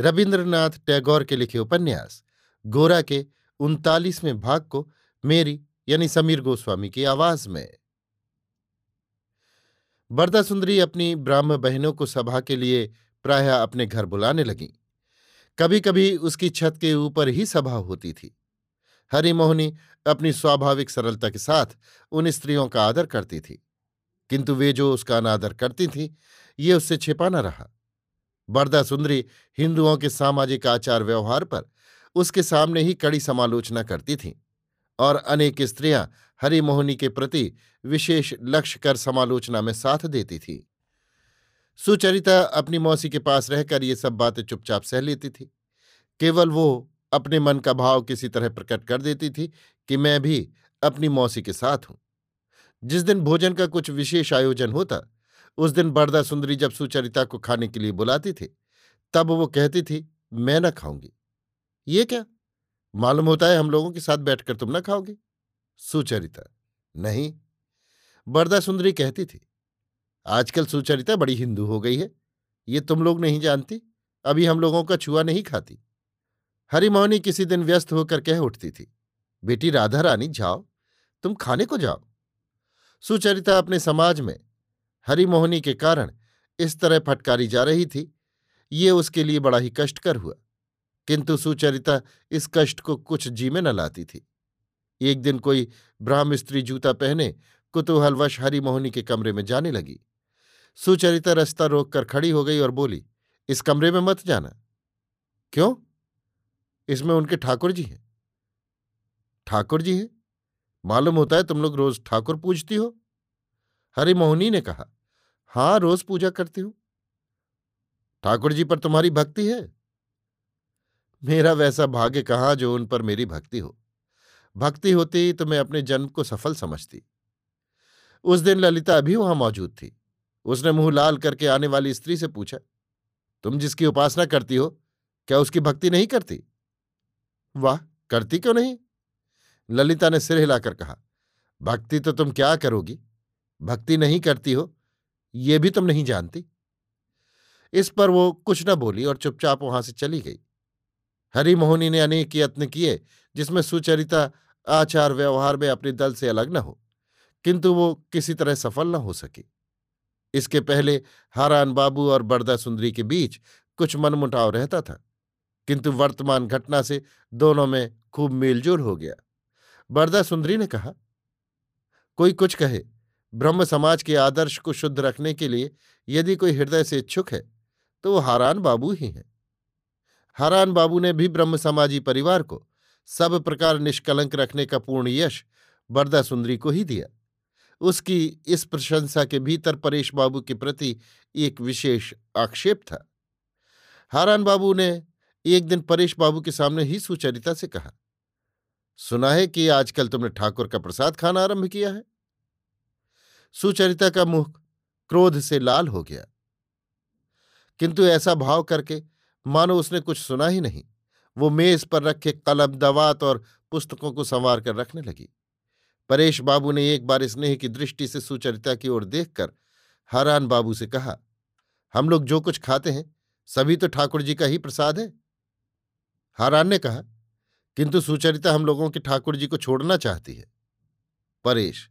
रविन्द्रनाथ टैगोर के लिखे उपन्यास, गोरा के उनतालीसवें भाग को मेरी, यानी समीर गोस्वामी की आवाज़ में। बरदा सुंदरी अपनी ब्राह्म बहनों को सभा के लिए प्रायः अपने घर बुलाने लगी। कभी कभी उसकी छत के ऊपर ही सभा होती थी। हरिमोहनी अपनी स्वाभाविक सरलता के साथ उन स्त्रियों का आदर करती थी। किंतु वे जो उसका अनादर करती थीं, ये उससे छिपाना रहा। बरदा सुंदरी हिंदुओं के सामाजिक आचार व्यवहार पर उसके सामने ही कड़ी समालोचना करती थीं और अनेक स्त्रियाँ हरिमोहनी के प्रति विशेष लक्ष्य कर समालोचना में साथ देती थी। सुचरिता अपनी मौसी के पास रहकर ये सब बातें चुपचाप सह लेती थी। केवल वो अपने मन का भाव किसी तरह प्रकट कर देती थी कि मैं भी अपनी मौसी के साथ हूँ। जिस दिन भोजन का कुछ विशेष आयोजन होता उस दिन बरदा सुंदरी जब सुचरिता को खाने के लिए बुलाती थी, तब वो कहती थी, मैं न खाऊँगी। ये क्या? मालूम होता है हम लोगों के साथ बैठकर तुम न खाओगे? सुचरिता, नहीं। बरदा सुंदरी कहती थी, आजकल सुचरिता बड़ी हिंदू हो गई है, ये तुम लोग नहीं जानती, अभी हम लोगों का छुआ नहीं खाती। हरिमोहनी किसी दिन व्यस्त होकर कह उठती थी, बेटी राधा रानी, जाओ, तुम खाने को जाओ। सुचरिता अपने समाज में हरिमोहनी के कारण इस तरह फटकारी जा रही थी। ये उसके लिए बड़ा ही कष्टकर हुआ। किंतु सुचरिता इस कष्ट को कुछ जी में न लाती थी। एक दिन कोई ब्राह्म स्त्री जूता पहने कुतूहलवश हरिमोहनी के कमरे में जाने लगी। सुचरिता रास्ता रोककर खड़ी हो गई और बोली, इस कमरे में मत जाना। क्यों? इसमें उनके ठाकुर जी हैं। ठाकुर जी हैं? मालूम होता है तुम लोग रोज ठाकुर पूजती हो? हरिमोहनी ने कहा हाँ, रोज पूजा करती हूँ। ठाकुर जी पर तुम्हारी भक्ति है? मेरा वैसा भाग्य कहाँ जो उन पर मेरी भक्ति हो? भक्ति होती तो मैं अपने जन्म को सफल समझती। उस दिन ललिता अभी वहाँ मौजूद थी। उसने मुँह लाल करके आने वाली स्त्री से पूछा, तुम जिसकी उपासना करती हो, क्या उसकी भक्ति नहीं करती? वाह, करती क्यों नहीं? ललिता ने सिर हिलाकर कहा, भक्ति तो तुम क्या करोगी? भक्ति नहीं करती हो ये भी तुम नहीं जानती। इस पर वो कुछ न बोली और चुपचाप वहाँ से चली गई। हरिमोहनी ने अनेक यत्न किए जिसमें सुचरिता आचार व्यवहार में अपने दल से अलग न हो, किंतु वो किसी तरह सफल न हो सकी। इसके पहले हारान बाबू और बरदा सुंदरी के बीच कुछ मनमुटाव रहता था, किंतु वर्तमान घटना से दोनों में खूब मेलजोल हो गया। बरदा सुंदरी ने कहा, कोई कुछ कहे ब्रह्म समाज के आदर्श को शुद्ध रखने के लिए यदि कोई हृदय से इच्छुक है तो वो हारान बाबू ही हैं। हारान बाबू ने भी ब्रह्म समाजी परिवार को सब प्रकार निष्कलंक रखने का पूर्ण यश बरदा सुंदरी को ही दिया। उसकी इस प्रशंसा के भीतर परेश बाबू के प्रति एक विशेष आक्षेप था। हारान बाबू ने एक दिन परेश बाबू के सामने ही सुचरिता से कहा, सुना है कि आजकल तुमने ठाकुर का प्रसाद खाना आरंभ किया है? सुचरिता का मुख क्रोध से लाल हो गया। किंतु ऐसा भाव करके मानो उसने कुछ सुना ही नहीं। वो मेज पर रखे कलम, दवात और पुस्तकों को संवार कर रखने लगी। परेश बाबू ने एक बार स्नेह की दृष्टि से सुचरिता की ओर देखकर हरान बाबू से कहा, हम लोग जो कुछ खाते हैं, सभी तो ठाकुर जी का ही प्रसाद है। हारान ने कहा, किंतु सुचरिता हम लोगों के ठाकुर जी को छोड़ना चाहती है। परेश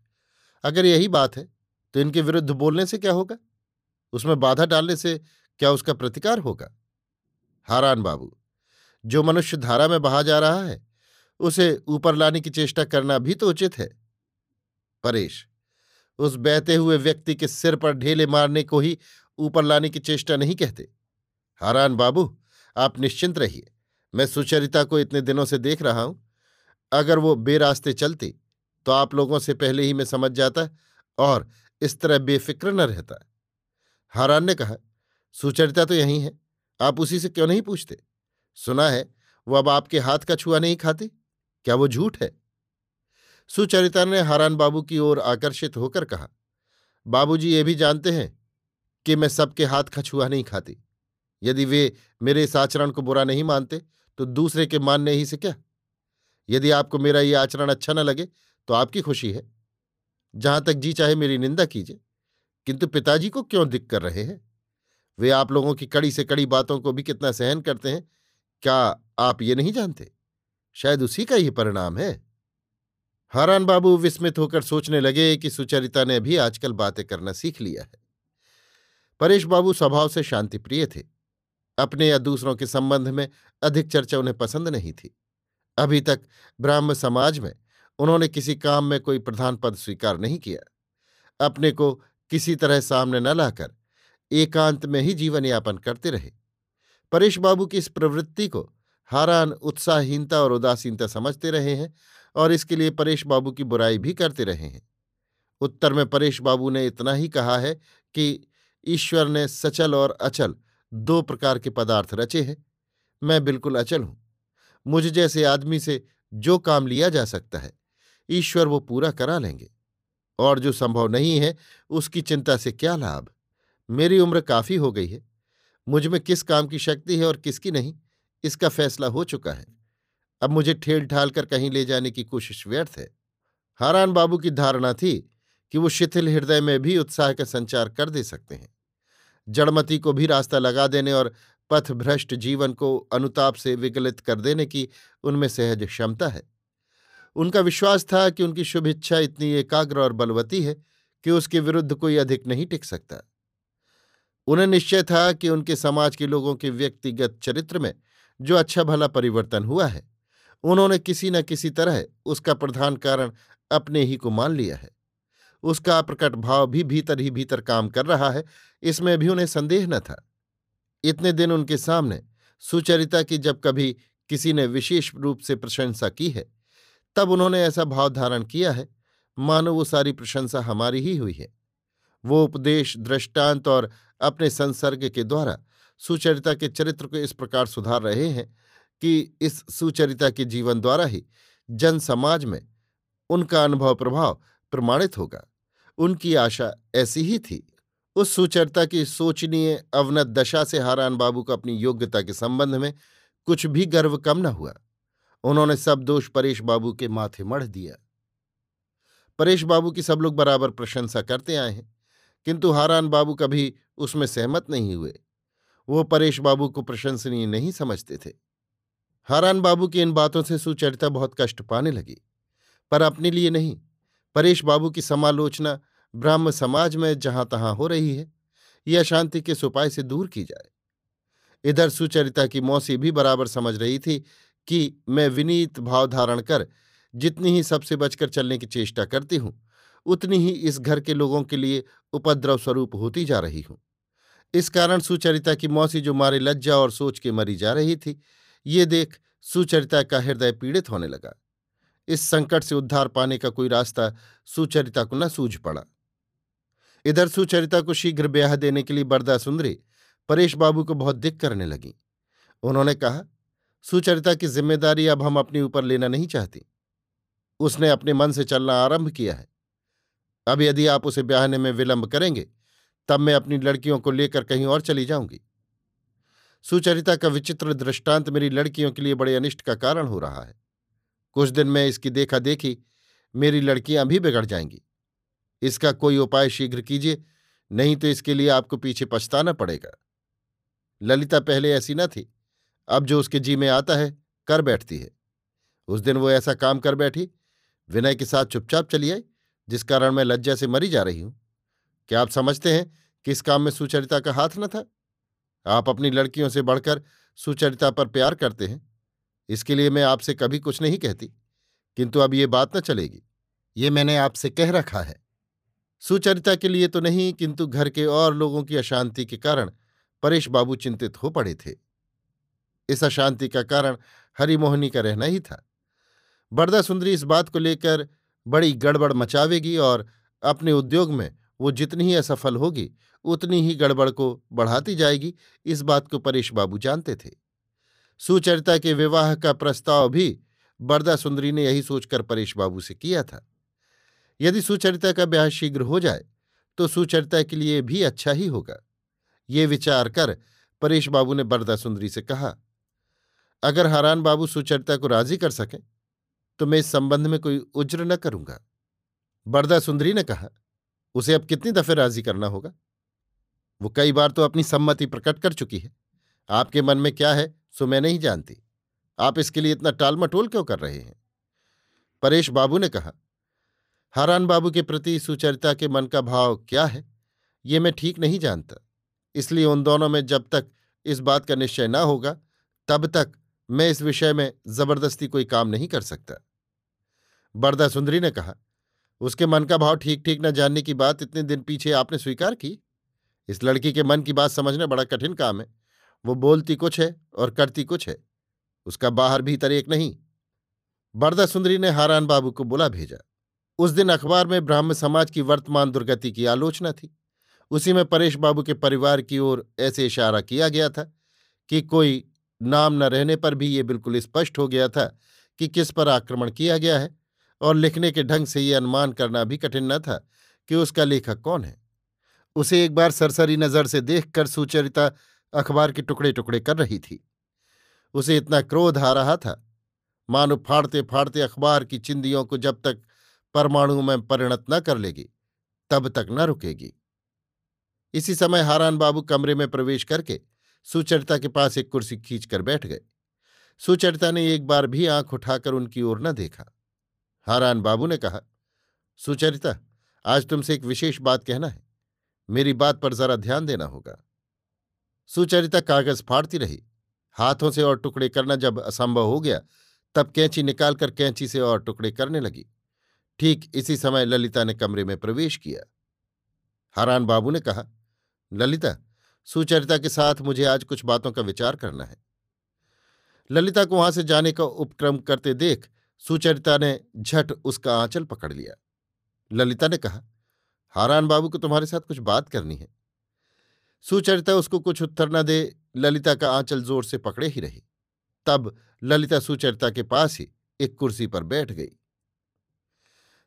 अगर यही बात है तो इनके विरुद्ध बोलने से क्या होगा? उसमें बाधा डालने से क्या उसका प्रतिकार होगा? हारान बाबू, जो मनुष्य धारा में बहा जा रहा है, उसे ऊपर लाने की चेष्टा करना भी तो उचित है। परेश, उस बहते हुए व्यक्ति के सिर पर ढेले मारने को ही ऊपर लाने की चेष्टा नहीं कहते। हारान बाबू, आप निश्चिंत रहिए, मैं सुचरिता को इतने दिनों से देख रहा हूँ। अगर वो बेरास्ते चलती तो आप लोगों से पहले ही मैं समझ जाता और इस तरह बेफिक्र न रहता। हारान ने कहा, सुचरिता तो यही है, आप उसी से क्यों नहीं पूछते? सुना है, वो अब आपके हाथ का छुआ नहीं खाती? क्या वो झूठ है? सुचरिता ने हारान बाबू की ओर आकर्षित होकर कहा, बाबूजी, ये भी जानते हैं कि मैं सबके हाथ का छुआ नहीं खाती। यदि वे मेरे इस आचरण को बुरा नहीं मानते तो दूसरे के मानने ही से क्या? यदि आपको मेरा ये आचरण अच्छा न लगे तो आपकी खुशी है। जहाँ तक जी चाहे मेरी निंदा कीजिए, किंतु पिताजी को क्यों दिक कर रहे हैं? वे आप लोगों की कड़ी से कड़ी बातों को भी कितना सहन करते हैं, क्या आप ये नहीं जानते? शायद उसी का ही परिणाम है। हारान बाबू विस्मित होकर सोचने लगे कि सुचरिता ने भी आजकल बातें करना सीख लिया है। परेश बाबू स्वभाव से शांतिप्रिय थे। अपने या दूसरों के संबंध में अधिक चर्चा उन्हें पसंद नहीं थी। अभी तक ब्राह्म समाज में उन्होंने किसी काम में कोई प्रधान पद स्वीकार नहीं किया। अपने को किसी तरह सामने न लाकर एकांत में ही जीवन यापन करते रहे। परेश बाबू की इस प्रवृत्ति को हारान, उत्साहहीनता और उदासीनता समझते रहे हैं और इसके लिए परेश बाबू की बुराई भी करते रहे हैं। उत्तर में परेश बाबू ने इतना ही कहा है कि ईश्वर ने सचल और अचल दो प्रकार के पदार्थ रचे हैं। मैं बिल्कुल अचल हूँ। मुझ जैसे आदमी से जो काम लिया जा सकता है ईश्वर वो पूरा करा लेंगे। और जो संभव नहीं है, उसकी चिंता से क्या लाभ? मेरी उम्र काफ़ी हो गई है। मुझमें किस काम की शक्ति है और किसकी नहीं, इसका फैसला हो चुका है। अब मुझे ठेल ठाल कर कहीं ले जाने की कोशिश व्यर्थ है। हारान बाबू की धारणा थी कि वो शिथिल हृदय में भी उत्साह का संचार कर दे सकते हैं। जड़मती को भी रास्ता लगा देने और पथभ्रष्ट जीवन को अनुताप से विगलित कर देने की उनमें सहज क्षमता है। उनका विश्वास था कि उनकी शुभ इच्छा इतनी एकाग्र और बलवती है कि उसके विरुद्ध कोई अधिक नहीं टिक सकता। उन्हें निश्चय था कि उनके समाज के लोगों के व्यक्तिगत चरित्र में जो अच्छा भला परिवर्तन हुआ है, उन्होंने किसी न किसी तरह उसका प्रधान कारण अपने ही को मान लिया है। उसका प्रकट भाव भी भीतर ही भीतर काम कर रहा है, इसमें भी उन्हें संदेह न था। इतने दिन उनके सामने सुचरिता की जब कभी किसी ने विशेष रूप से प्रशंसा की है तब उन्होंने ऐसा भाव धारण किया है, मानो वो सारी प्रशंसा हमारी ही हुई है। वो उपदेश, दृष्टांत और अपने संसर्ग के द्वारा सुचरिता के चरित्र को इस प्रकार सुधार रहे हैं कि इस सुचरिता के जीवन द्वारा ही जन समाज में उनका अनुभव प्रभाव प्रमाणित होगा। उनकी आशा ऐसी ही थी। उस सुचरिता की सोचनीय, अवनत दशा से हारान बाबू को अपनी योग्यता के संबंध में कुछ भी गर्व कम न हुआ। उन्होंने सब दोष परेश बाबू के माथे मढ़ दिया। परेश बाबू की सब लोग बराबर प्रशंसा करते आए हैं, किंतु हारान बाबू कभी उसमें सहमत नहीं हुए। वो परेश बाबू को प्रशंसनीय नहीं समझते थे। हारान बाबू की इन बातों से सुचरिता बहुत कष्ट पाने लगी, पर अपने लिए नहीं। परेश बाबू की समालोचना ब्राह्म समाज में जहाँ तहां हो रही है, यह अशांति के सुपाय से दूर की जाए। इधर सुचरिता की मौसी भी बराबर समझ रही थी कि मैं विनीत भाव धारण कर, जितनी ही सबसे बचकर चलने की चेष्टा करती हूँ, उतनी ही इस घर के लोगों के लिए उपद्रव स्वरूप होती जा रही हूँ। इस कारण सुचरिता की मौसी जो मारे लज्जा और सोच के मरी जा रही थी, ये देख सुचरिता का हृदय पीड़ित होने लगा। इस संकट से उद्धार पाने का कोई रास्ता सुचरिता को न सूझ पड़ा। इधर सुचरिता को शीघ्र ब्याह देने के लिए बरदा सुंदरी परेश बाबू को बहुत दिक करने लगी। उन्होंने कहा सुचरिता की ज़िम्मेदारी अब हम अपने ऊपर लेना नहीं चाहती। उसने अपने मन से चलना आरंभ किया है। अब यदि आप उसे ब्याहने में विलंब करेंगे, तब मैं अपनी लड़कियों को लेकर कहीं और चली जाऊँगी। सुचरिता का विचित्र दृष्टांत मेरी लड़कियों के लिए बड़े अनिष्ट का कारण हो रहा है। कुछ दिन में इसकी देखा देखी मेरी लड़कियाँ भी बिगड़ जाएँगी। इसका कोई उपाय शीघ्र कीजिए, नहीं तो इसके लिए आपको पीछे पछताना पड़ेगा। ललिता पहले ऐसी न थी। अब जो उसके जी में आता है, कर बैठती है। उस दिन वो ऐसा काम कर बैठी, विनय के साथ चुपचाप चली आई, जिस कारण मैं लज्जा से मरी जा रही हूँ। क्या आप समझते हैं कि इस काम में सुचरिता का हाथ न था? आप अपनी लड़कियों से बढ़कर सुचरिता पर प्यार करते हैं। इसके लिए मैं आपसे कभी कुछ नहीं कहती, किंतु अब ये बात न चलेगी। ये मैंने आपसे कह रखा है। सुचरिता के लिए तो नहीं, किंतु घर के और लोगों की अशांति के कारण परेश बाबू चिंतित हो पड़े थे। इस अशांति का कारण हरिमोहनी का रहना ही था। बरदा सुंदरी इस बात को लेकर बड़ी गड़बड़ मचावेगी और अपने उद्योग में वो जितनी ही असफल होगी, उतनी ही गड़बड़ को बढ़ाती जाएगी, इस बात को परेश बाबू जानते थे। सुचरिता के विवाह का प्रस्ताव भी बरदा सुंदरी ने यही सोचकर परेश बाबू से किया था। यदि सुचरिता का ब्याह शीघ्र हो जाए तो सुचरिता के लिए भी अच्छा ही होगा। ये विचार कर परेश बाबू ने बरदा सुंदरी से कहा अगर हरान बाबू सुचरिता को राज़ी कर सकें तो मैं इस संबंध में कोई उज्र न करूँगा। बरदा सुंदरी ने कहा, उसे अब कितनी दफे राज़ी करना होगा? वो कई बार तो अपनी सम्मति प्रकट कर चुकी है। आपके मन में क्या है, सो मैं नहीं जानती। आप इसके लिए इतना टालमटोल क्यों कर रहे हैं? परेश बाबू ने कहा, हारान बाबू के प्रति सुचरिता के मन का भाव क्या है, ये मैं ठीक नहीं जानता। इसलिए उन दोनों में जब तक इस बात का निश्चय न होगा, तब तक मैं इस विषय में ज़बरदस्ती कोई काम नहीं कर सकता। बरदा सुंदरी ने कहा, उसके मन का भाव ठीक ठीक न जानने की बात इतने दिन पीछे आपने स्वीकार की? इस लड़की के मन की बात समझना बड़ा कठिन काम है। वो बोलती कुछ है और करती कुछ है। उसका बाहर भीतर एक नहीं। बरदा सुंदरी ने हारान बाबू को बुला भेजा। उस दिन अखबार में ब्राह्म समाज की वर्तमान दुर्गति की आलोचना थी। उसी में परेश बाबू के परिवार की ओर ऐसे इशारा किया गया था कि कोई नाम न रहने पर भी ये बिल्कुल स्पष्ट हो गया था कि किस पर आक्रमण किया गया है और लिखने के ढंग से ये अनुमान करना भी कठिन न था कि उसका लेखक कौन है। उसे एक बार सरसरी नज़र से देखकर सुचरिता अखबार के टुकड़े टुकड़े कर रही थी। उसे इतना क्रोध आ रहा था। मानो फाड़ते फाड़ते अखबार की चिंदियों को जब तक परमाणु में परिणत न कर लेगी, तब तक न रुकेगी। इसी समय हारान बाबू कमरे में प्रवेश करके सुचरिता के पास एक कुर्सी खींचकर बैठ गए। सुचरिता ने एक बार भी आँख उठाकर उनकी ओर न देखा। हारान बाबू ने कहा, सुचरिता, आज तुमसे एक विशेष बात कहना है। मेरी बात पर जरा ध्यान देना होगा। सुचरिता कागज़ फाड़ती रही। हाथों से और टुकड़े करना जब असंभव हो गया, तब कैंची निकालकर कैंची से और टुकड़े करने लगी। ठीक इसी समय ललिता ने कमरे में प्रवेश किया। हरान बाबू ने कहा, ललिता सुचरिता के साथ मुझे आज कुछ बातों का विचार करना है। ललिता को वहाँ से जाने का उपक्रम करते देख सुचरिता ने झट उसका आंचल पकड़ लिया। ललिता ने कहा, हारान बाबू को तुम्हारे साथ कुछ बात करनी है। सुचरिता उसको कुछ उत्तर न दे, ललिता का आंचल ज़ोर से पकड़े ही रही। तब ललिता सुचरिता के पास ही एक कुर्सी पर बैठ गई।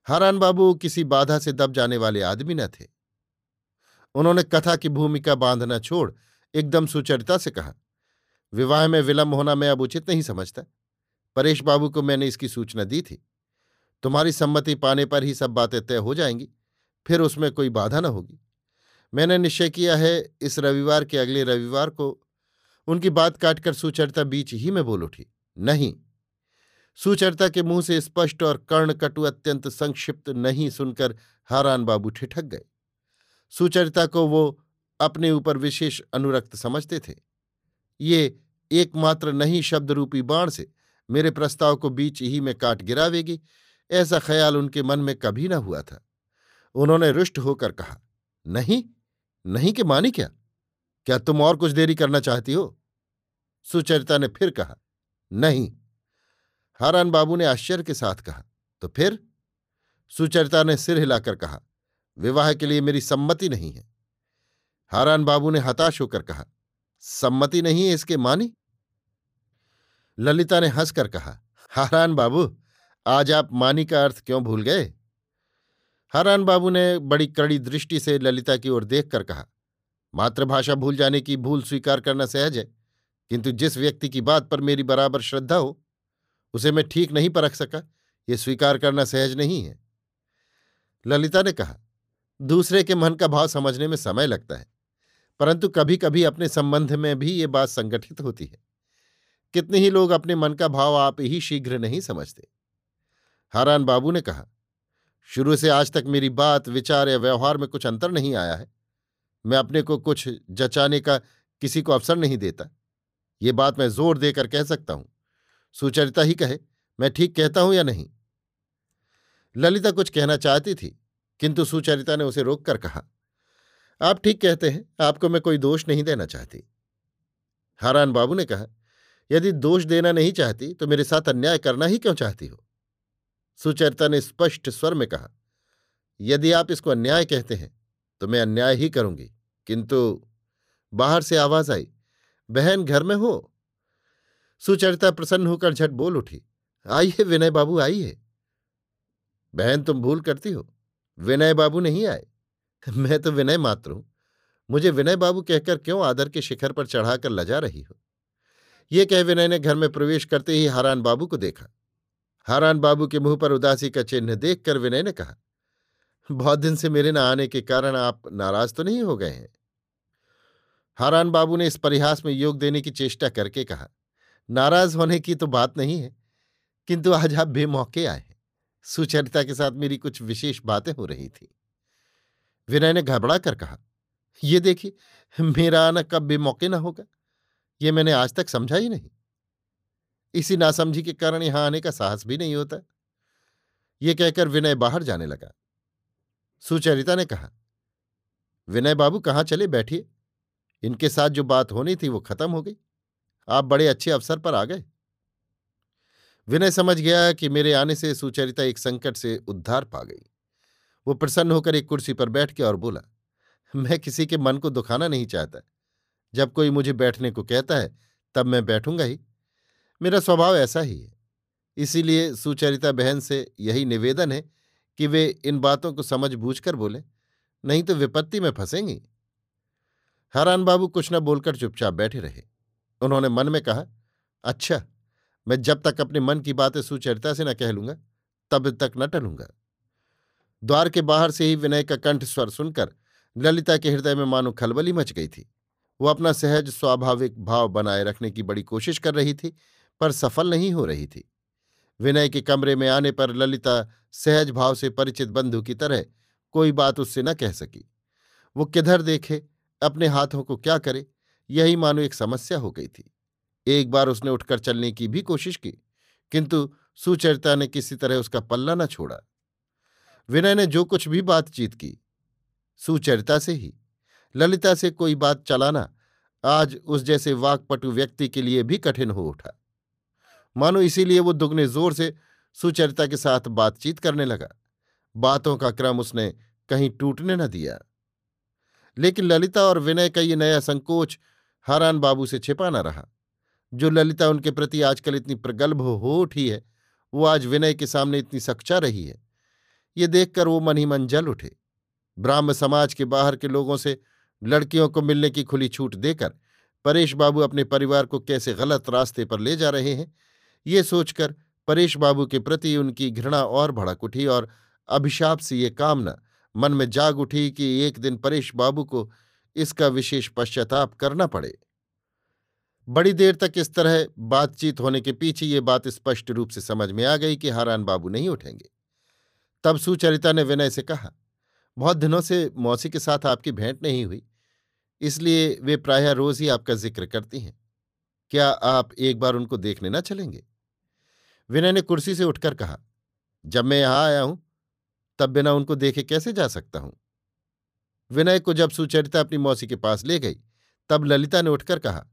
हारान बाबू किसी बाधा से दब जाने वाले आदमी न थे। उन्होंने कथा की भूमिका बांधना छोड़ एकदम सुचरिता से कहा, विवाह में विलंब होना मैं अब उचित नहीं समझता। परेश बाबू को मैंने इसकी सूचना दी थी। तुम्हारी सम्मति पाने पर ही सब बातें तय हो जाएँगी, फिर उसमें कोई बाधा न होगी। मैंने निश्चय किया है इस रविवार के अगले रविवार को उनकी बात काटकर सुचरिता बीच ही में बोल उठी, नहीं। सुचरिता के मुँह से स्पष्ट और कर्णकटु अत्यंत संक्षिप्त नहीं सुनकर हारान बाबू ठिठक गए। सुचरिता को वो अपने ऊपर विशेष अनुरक्त समझते थे। ये एकमात्र नहीं शब्द रूपी बाण से मेरे प्रस्ताव को बीच ही में काट गिरावेगी, ऐसा ख्याल उनके मन में कभी न हुआ था। उन्होंने रुष्ट होकर कहा, नहीं नहीं कि मानी क्या? क्या तुम और कुछ देरी करना चाहती हो? सुचरिता ने फिर कहा, नहीं। हारान बाबू ने आश्चर्य के साथ कहा तो फिर? सुचरिता ने सिर हिलाकर कहा विवाह के लिए मेरी सम्मति नहीं है। हारान बाबू ने हताश होकर कहा, सम्मति नहीं है इसके मानी? ललिता ने हंसकर कहा, हारान बाबू, आज आप मानी का अर्थ क्यों भूल गए? हारान बाबू ने बड़ी कड़ी दृष्टि से ललिता की ओर देखकर कहा, मातृभाषा भूल जाने की भूल स्वीकार करना सहज है, किंतु जिस व्यक्ति की बात पर मेरी बराबर श्रद्धा हो, उसे मैं ठीक नहीं परख सका, ये स्वीकार करना सहज नहीं है। ललिता ने कहा दूसरे के मन का भाव समझने में समय लगता है। परंतु कभी कभी अपने संबंध में भी ये बात संगठित होती है। कितने ही लोग अपने मन का भाव आप ही शीघ्र नहीं समझते। हारान बाबू ने कहा, शुरू से आज तक मेरी बात, विचार या व्यवहार में कुछ अंतर नहीं आया है। मैं अपने को कुछ जचाने का किसी को अवसर नहीं देता। ये बात मैं ज़ोर देकर कह सकता हूँ। सुचरिता ही कहे, मैं ठीक कहता हूँ या नहीं ललिता कुछ कहना चाहती थी। किंतु सुचरिता ने उसे रोककर कहा, आप ठीक कहते हैं, आपको मैं कोई दोष नहीं देना चाहती। हारान बाबू ने कहा, यदि दोष देना नहीं चाहती तो मेरे साथ अन्याय करना ही क्यों चाहती हो? सुचरिता ने स्पष्ट स्वर में कहा, यदि आप इसको अन्याय कहते हैं तो मैं अन्याय ही करूँगी। किंतु बाहर से आवाज़ आई, बहन घर में हो? सुचरिता प्रसन्न होकर झट बोल उठी, आइए विनय बाबू, आइए। बहन तुम भूल करती हो? विनय बाबू नहीं आए? मैं तो विनय मात्र हूँ। मुझे विनय बाबू कहकर क्यों आदर के शिखर पर चढ़ाकर लजा रही हो? ये कह विनय ने घर में प्रवेश करते ही हारान बाबू को देखा। हारान बाबू के मुँह पर उदासी का चिन्ह देखकर विनय ने कहा, बहुत दिन से मेरे न आने के कारण आप नाराज़ तो नहीं हो गए हैं? हारान बाबू ने इस परिहास में योग देने की चेष्टा करके कहा, नाराज़ होने की तो बात नहीं है, किंतु आज आप बेमौके आए सुचरिता के साथ मेरी कुछ विशेष बातें हो रही थी। विनय ने घबरा कर कहा, ये देखिए, मेरा आना कब भी मौके ना होगा। ये मैंने आज तक समझा ही नहीं। इसी नासमझी के कारण यहाँ आने का साहस भी नहीं होता। ये कहकर विनय बाहर जाने लगा। सुचरिता ने कहा, विनय बाबू, कहाँ चले? बैठिए। इनके साथ जो बात होनी थी वो खत्म हो गई। आप बड़े अच्छे अवसर पर आ गए। विनय समझ गया कि मेरे आने से सुचरिता एक संकट से उद्धार पा गई। वो प्रसन्न होकर एक कुर्सी पर बैठ के और बोला, मैं किसी के मन को दुखाना नहीं चाहता। जब कोई मुझे बैठने को कहता है, तब मैं बैठूँगा ही। मेरा स्वभाव ऐसा ही है। इसीलिए सुचरिता बहन से यही निवेदन है कि वे इन बातों को समझ बूझ कर बोले, नहीं तो विपत्ति में फंसेंगी। हरान बाबू कुछ न बोलकर चुपचाप बैठे रहे। उन्होंने मन में कहा अच्छा मैं जब तक अपने मन की बातें सुचरिता से न कह लूँगा, तब तक न टलूँगा। द्वार के बाहर से ही विनय का कंठ स्वर सुनकर ललिता के हृदय में मानो खलबली मच गई थी। वो अपना सहज, स्वाभाविक भाव बनाए रखने की बड़ी कोशिश कर रही थी, पर सफल नहीं हो रही थी। विनय के कमरे में आने पर ललिता सहज भाव से परिचित बंधु की तरह कोई बात उससे न कह सकी। वो किधर देखे, अपने हाथों को क्या करे, यही मानो एक समस्या हो गई थी। एक बार उसने उठकर चलने की भी कोशिश की, किंतु सुचरिता ने किसी तरह उसका पल्ला न छोड़ा। विनय ने जो कुछ भी बातचीत की, सुचरिता से ही, ललिता से कोई बात चलाना आज उस जैसे वाकपटु व्यक्ति के लिए भी कठिन हो उठा। मानो इसीलिए वो दुगने ज़ोर से सुचरिता के साथ बातचीत करने लगा। बातों का क्रम उसने कहीं टूटने न दिया। लेकिन ललिता और विनय का ये नया संकोच हारान बाबू से छिपा न रहा। जो ललिता उनके प्रति आजकल इतनी प्रगल्भ हो उठी है, वो आज विनय के सामने इतनी सच्चा रही है। ये देखकर वो मन ही मन जल उठे। ब्राह्म समाज के बाहर के लोगों से लड़कियों को मिलने की खुली छूट देकर परेश बाबू अपने परिवार को कैसे गलत रास्ते पर ले जा रहे हैं, ये सोचकर परेश बाबू के प्रति उनकी घृणा और भड़क उठी और अभिशाप से ये कामना मन में जाग उठी कि एक दिन परेश बाबू को इसका विशेष पश्चाताप करना पड़े। बड़ी देर तक इस तरह बातचीत होने के पीछे ये बात स्पष्ट रूप से समझ में आ गई कि हारान बाबू नहीं उठेंगे। तब सुचरिता ने विनय से कहा, बहुत दिनों से मौसी के साथ आपकी भेंट नहीं हुई, इसलिए वे प्रायः रोज ही आपका ज़िक्र करती हैं। क्या आप एक बार उनको देखने ना चलेंगे? विनय ने कुर्सी से उठकर कहा, जब मैं यहाँ आया हूँ, तब बिना उनको देखे कैसे जा सकता हूँ? विनय को जब सुचरिता अपनी मौसी के पास ले गई, तब ललिता ने उठकर कहा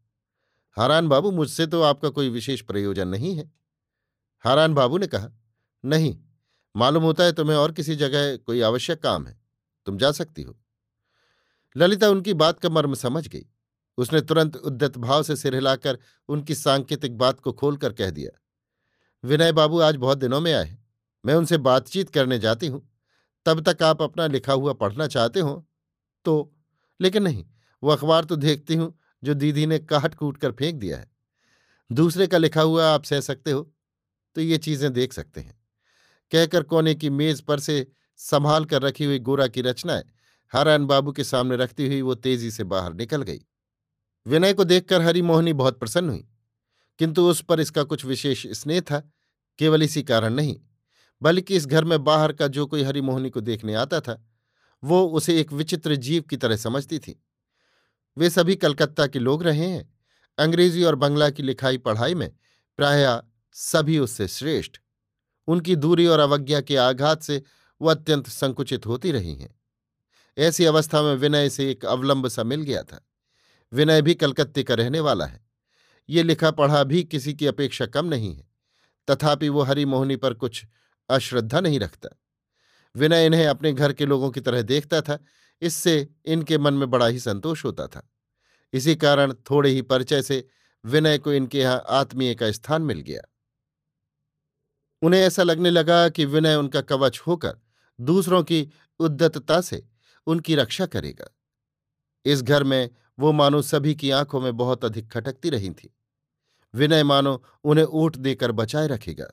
हारान बाबू, मुझसे तो आपका कोई विशेष प्रयोजन नहीं है। हारान बाबू ने कहा, नहीं, मालूम होता है तुम्हें और किसी जगह कोई आवश्यक काम है। तुम जा सकती हो। ललिता उनकी बात का मर्म समझ गई। उसने तुरंत उद्दत भाव से सिर हिलाकर उनकी सांकेतिक बात को खोलकर कह दिया, विनय बाबू, आज बहुत दिनों में आए मैं उनसे बातचीत करने जाती हूँ। तब तक आप अपना लिखा हुआ पढ़ना चाहते हो तो लेकिन नहीं, वो अखबार तो देखती हूँ जो दीदी ने काट कूट कर फेंक दिया है। दूसरे का लिखा हुआ आप सह सकते हो तो ये चीज़ें देख सकते हैं। कहकर कोने की मेज पर से संभाल कर रखी हुई गोरा की रचनाएँ हरान बाबू के सामने रखती हुई वो तेज़ी से बाहर निकल गई। विनय को देखकर हरी मोहनी बहुत प्रसन्न हुई, किंतु उस पर इसका कुछ विशेष स्नेह था, केवल इसी कारण नहीं, बल्कि इस घर में बाहर का जो कोई हरी मोहनी को देखने आता था, वो उसे एक विचित्र जीव की तरह समझती थी। वे सभी कलकत्ता के लोग रहे हैं। अंग्रेज़ी और बंगला की लिखाई पढ़ाई में प्राय सभी उससे श्रेष्ठ। उनकी दूरी और अवज्ञा के आघात से वो अत्यंत संकुचित होती रही हैं। ऐसी अवस्था में विनय से एक अवलंब सा मिल गया था। विनय भी कलकत्ते का रहने वाला है। ये लिखा पढ़ा भी किसी की अपेक्षा कम नहीं है। तथापि वो हरी मोहनी पर कुछ अश्रद्धा नहीं रखता। विनय इन्हें अपने घर के लोगों की तरह देखता था। इससे इनके मन में बड़ा ही संतोष होता था। इसी कारण थोड़े ही परिचय से विनय को इनके यहाँ आत्मीय का स्थान मिल गया। उन्हें ऐसा लगने लगा कि विनय उनका कवच होकर दूसरों की उद्दतता से उनकी रक्षा करेगा। इस घर में वो मानो सभी की आँखों में बहुत अधिक खटकती रही थी। विनय मानो उन्हें ओट देकर बचाए रखेगा।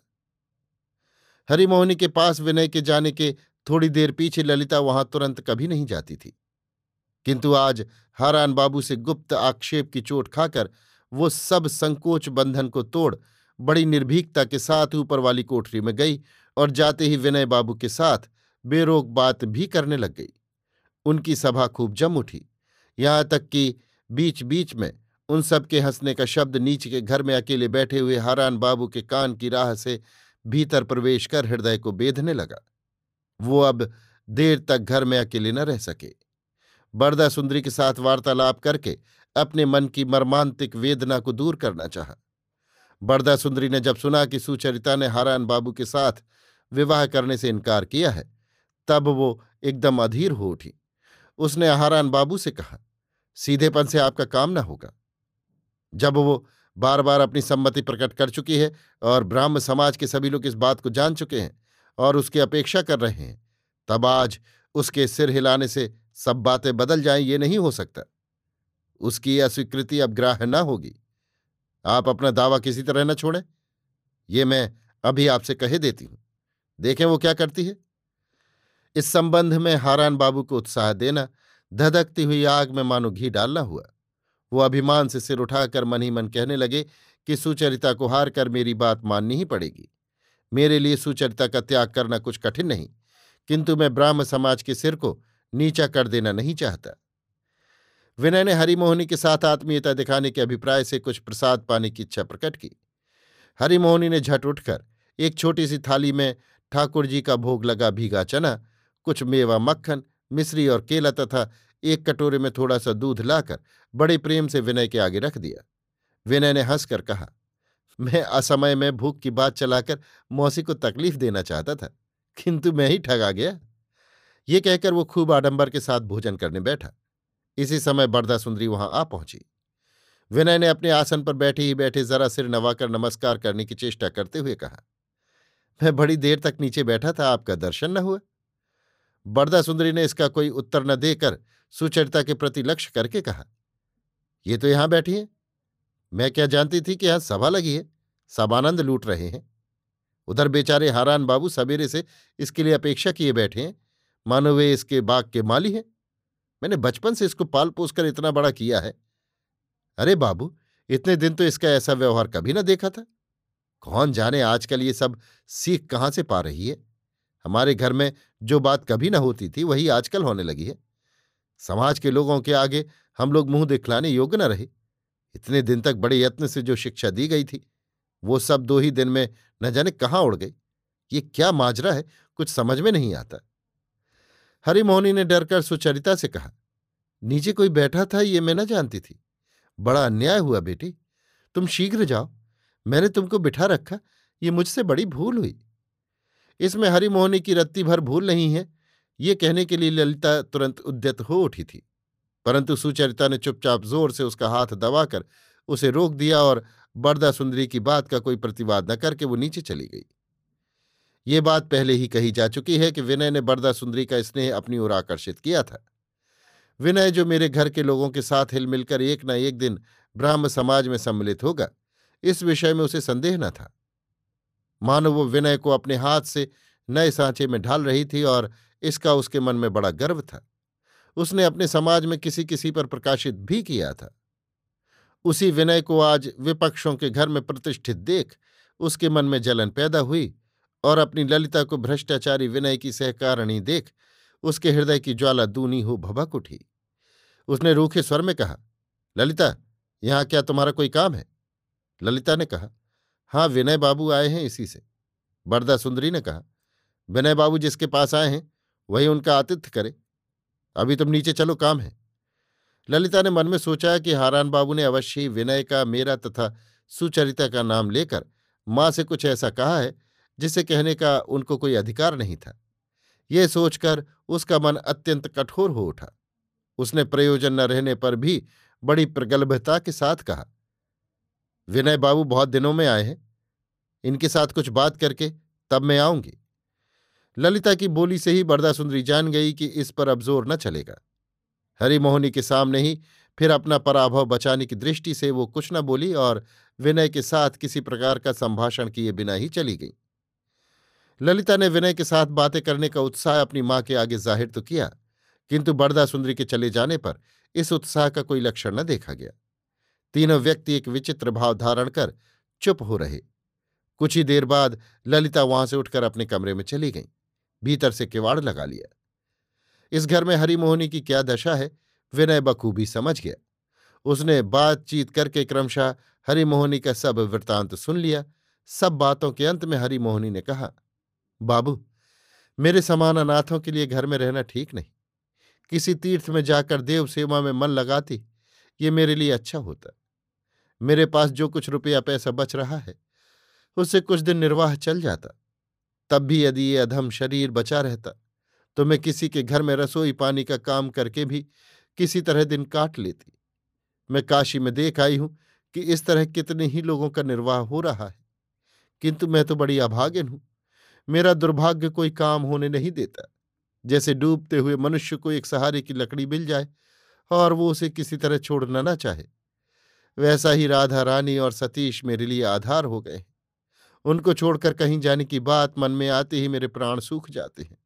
हरिमोहनी के पास विनय के जाने के थोड़ी देर पीछे ललिता वहाँ तुरंत कभी नहीं जाती थी। किंतु आज हारान बाबू से गुप्त आक्षेप की चोट खाकर वो सब संकोच बंधन को तोड़, बड़ी निर्भीकता के साथ ऊपर वाली कोठरी में गई और जाते ही विनय बाबू के साथ बेरोक बात भी करने लग गई। उनकी सभा खूब जम उठी। यहाँ तक कि बीच बीच में उन सबके हंसने का शब्द नीचे के घर में अकेले बैठे हुए हारान बाबू के कान की राह से भीतर प्रवेश कर हृदय को बेधने लगा। वो अब देर तक घर में अकेले न रह सके। बरदा सुंदरी के साथ वार्तालाप करके अपने मन की मर्मांतिक वेदना को दूर करना चाहा। बरदा सुंदरी ने जब सुना कि सुचरिता ने हारान बाबू के साथ विवाह करने से इनकार किया है, तब वो एकदम अधीर हो उठी। उसने हारान बाबू से कहा, सीधेपन से आपका काम न होगा। जब वो बार बार अपनी सम्मति प्रकट कर चुकी है और ब्राह्म समाज के सभी लोग इस बात को जान चुके हैं और उसकी अपेक्षा कर रहे हैं। तब आज उसके सिर हिलाने से सब बातें बदल जाएँ, ये नहीं हो सकता। उसकी अस्वीकृति अब ग्राह्य न होगी। आप अपना दावा किसी तरह न छोड़ें। ये मैं अभी आपसे कहे देती हूँ। देखें वो क्या करती है। इस संबंध में हारान बाबू को उत्साह देना, धधकती हुई आग में मानो घी डालना हुआ। वो अभिमान से सिर उठाकर मन ही मन कहने लगे कि सुचरिता को हार कर मेरी बात माननी ही पड़ेगी। मेरे लिए सुचरिता का त्याग करना कुछ कठिन नहीं, किंतु मैं ब्राह्म समाज के सिर को नीचा कर देना नहीं चाहता। विनय ने हरिमोहनी के साथ आत्मीयता दिखाने के अभिप्राय से कुछ प्रसाद पाने की इच्छा प्रकट की। हरिमोहनी ने झट उठकर एक छोटी सी थाली में ठाकुर जी का भोग लगा भीगा चना, कुछ मेवा मक्खन, मिश्री और केला तथा एक कटोरे में थोड़ा सा दूध लाकर बड़े प्रेम से विनय के आगे रख दिया। विनय ने हंसकर कहा मैं असमय में भूख की बात चलाकर मौसी को तकलीफ़ देना चाहता था, किंतु मैं ही ठगा गया। ये कहकर वो खूब आडंबर के साथ भोजन करने बैठा। इसी समय बरदा सुंदरी वहाँ आ पहुँची। विनय ने अपने आसन पर बैठे ही बैठे जरा सिर नवाकर नमस्कार करने की चेष्टा करते हुए कहा, मैं बड़ी देर तक नीचे बैठा था, आपका दर्शन न हुआ? बरदा सुंदरी ने इसका कोई उत्तर न देकर सुचरिता के प्रति लक्ष्य करके कहा, ये तो यहाँ बैठी है। मैं क्या जानती थी कि यहाँ सभा लगी है? सब आनंद लूट रहे हैं। उधर बेचारे हारान बाबू सवेरे से इसके लिए अपेक्षा किए बैठे हैं। मानो वे इसके बाग के माली हैं। मैंने बचपन से इसको पाल पोस कर इतना बड़ा किया है। अरे बाबू, इतने दिन तो इसका ऐसा व्यवहार कभी ना देखा था। कौन जाने आजकल ये सब सीख कहाँ से पा रही है? हमारे घर में जो बात कभी ना होती थी, वही आजकल होने लगी है। समाज के लोगों के आगे हम लोग मुँह दिखलाने योग्य न रहे। इतने दिन तक बड़े यत्न से जो शिक्षा दी गई थी, वो सब दो ही दिन में न जाने कहाँ उड़ गई। ये क्या माजरा है, कुछ समझ में नहीं आता। हरिमोहनी ने डरकर सुचरिता से कहा, नीचे कोई बैठा था ये मैं न जानती थी। बड़ा अन्याय हुआ बेटी। तुम शीघ्र जाओ। मैंने तुमको बिठा रखा। ये मुझसे बड़ी भूल हुई। इसमें हरिमोहनी की रत्ती भर भूल नहीं है। ये कहने के लिए ललिता तुरंत उद्यत हो उठी थी। परंतु सुचरिता ने चुपचाप ज़ोर से उसका हाथ दबाकर उसे रोक दिया और बरदा सुंदरी की बात का कोई प्रतिवाद न करके वो नीचे चली गई। ये बात पहले ही कही जा चुकी है कि विनय ने बरदा सुंदरी का स्नेह अपनी ओर आकर्षित किया था। विनय जो मेरे घर के लोगों के साथ हिल मिलकर एक न एक दिन ब्राह्म समाज में सम्मिलित होगा, इस विषय में उसे संदेह न था। मानो वो विनय को अपने हाथ से नए सांचे में ढाल रही थी और इसका उसके मन में बड़ा गर्व था। उसने अपने समाज में किसी किसी पर प्रकाशित भी किया था। उसी विनय को आज विपक्षों के घर में प्रतिष्ठित देख उसके मन में जलन पैदा हुई और अपनी ललिता को भ्रष्टाचारी विनय की सहकारिणी देख उसके हृदय की ज्वाला दूनी हो भभक उठी। उसने रूखे स्वर में कहा, ललिता, यहाँ क्या तुम्हारा कोई काम है? ललिता ने कहा हाँ विनय बाबू आए हैं इसी से। बरदा सुंदरी ने कहा, विनय बाबू जिसके पास आए हैं, वही उनका आतिथ्य करे। अभी तुम नीचे चलो, काम है। ललिता ने मन में सोचा कि हारान बाबू ने अवश्य ही विनय का, मेरा तथा सुचरिता का नाम लेकर माँ से कुछ ऐसा कहा है, जिसे कहने का उनको कोई अधिकार नहीं था। ये सोचकर उसका मन अत्यंत कठोर हो उठा। उसने प्रयोजन न रहने पर भी बड़ी प्रगल्भता के साथ कहा, विनय बाबू बहुत दिनों में आए हैं। इनके साथ कुछ बात करके तब मैं आऊँगी। ललिता की बोली से ही बरदा सुंदरी जान गई कि इस पर अब ज़ोर न चलेगा। हरिमोहनी के सामने ही फिर अपना पराभव बचाने की दृष्टि से वो कुछ न बोली और विनय के साथ किसी प्रकार का संभाषण किए बिना ही चली गई। ललिता ने विनय के साथ बातें करने का उत्साह अपनी माँ के आगे ज़ाहिर तो किया, किंतु बरदा सुंदरी के चले जाने पर इस उत्साह का कोई लक्षण न देखा गया। तीनों व्यक्ति एक विचित्र भाव धारण कर चुप हो रहे। कुछ ही देर बाद ललिता वहाँ से उठकर अपने कमरे में चली गई। भीतर से किवाड़ लगा लिया। इस घर में हरिमोहनी की क्या दशा है, विनय बखूबी समझ गया। उसने बातचीत करके क्रमशः हरिमोहनी का सब वृत्तांत सुन लिया। सब बातों के अंत में हरिमोहनी ने कहा, बाबू, मेरे समान अनाथों के लिए घर में रहना ठीक नहीं। किसी तीर्थ में जाकर देव सेवा में मन लगाती, ये मेरे लिए अच्छा होता। मेरे पास जो कुछ रुपया पैसा बच रहा है, उससे कुछ दिन निर्वाह चल जाता। तब भी यदि ये अधम शरीर बचा रहता तो मैं किसी के घर में रसोई पानी का काम करके भी किसी तरह दिन काट लेती। मैं काशी में देख आई हूँ कि इस तरह कितने ही लोगों का निर्वाह हो रहा है, किंतु मैं तो बड़ी अभागिन हूँ। मेरा दुर्भाग्य कोई काम होने नहीं देता, जैसे डूबते हुए मनुष्य को एक सहारे की लकड़ी मिल जाए और वो उसे किसी तरह छोड़ना ना चाहे। वैसा ही राधा रानी और सतीश मेरे लिए आधार हो गए उनको छोड़कर कहीं जाने की बात मन में आते ही मेरे प्राण सूख जाते हैं।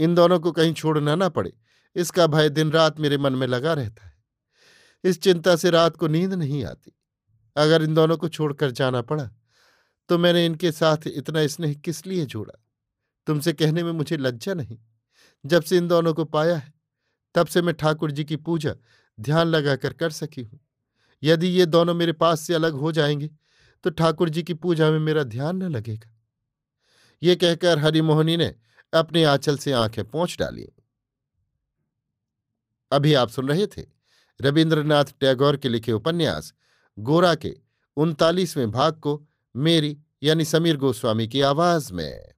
इन दोनों को कहीं छोड़ना ना पड़े, इसका भय दिन रात मेरे मन में लगा रहता है। इस चिंता से रात को नींद नहीं आती। अगर इन दोनों को छोड़कर जाना पड़ा तो मैंने इनके साथ इतना स्नेह किस लिए जोड़ा? तुमसे कहने में मुझे लज्जा नहीं। जब से इन दोनों को पाया है, तब से मैं ठाकुर जी की पूजा ध्यान लगाकर कर सकी हूँ। यदि ये दोनों मेरे पास से अलग हो जाएँगे तो ठाकुर जी की पूजा में मेरा ध्यान न लगेगा। ये कहकर हरिमोहनी ने अपने आंचल से आँखें पहुँच डाली। अभी आप सुन रहे थे रविन्द्रनाथ टैगोर के लिखे उपन्यास गोरा के उनतालीसवें भाग को मेरी यानी समीर गोस्वामी की आवाज़ में।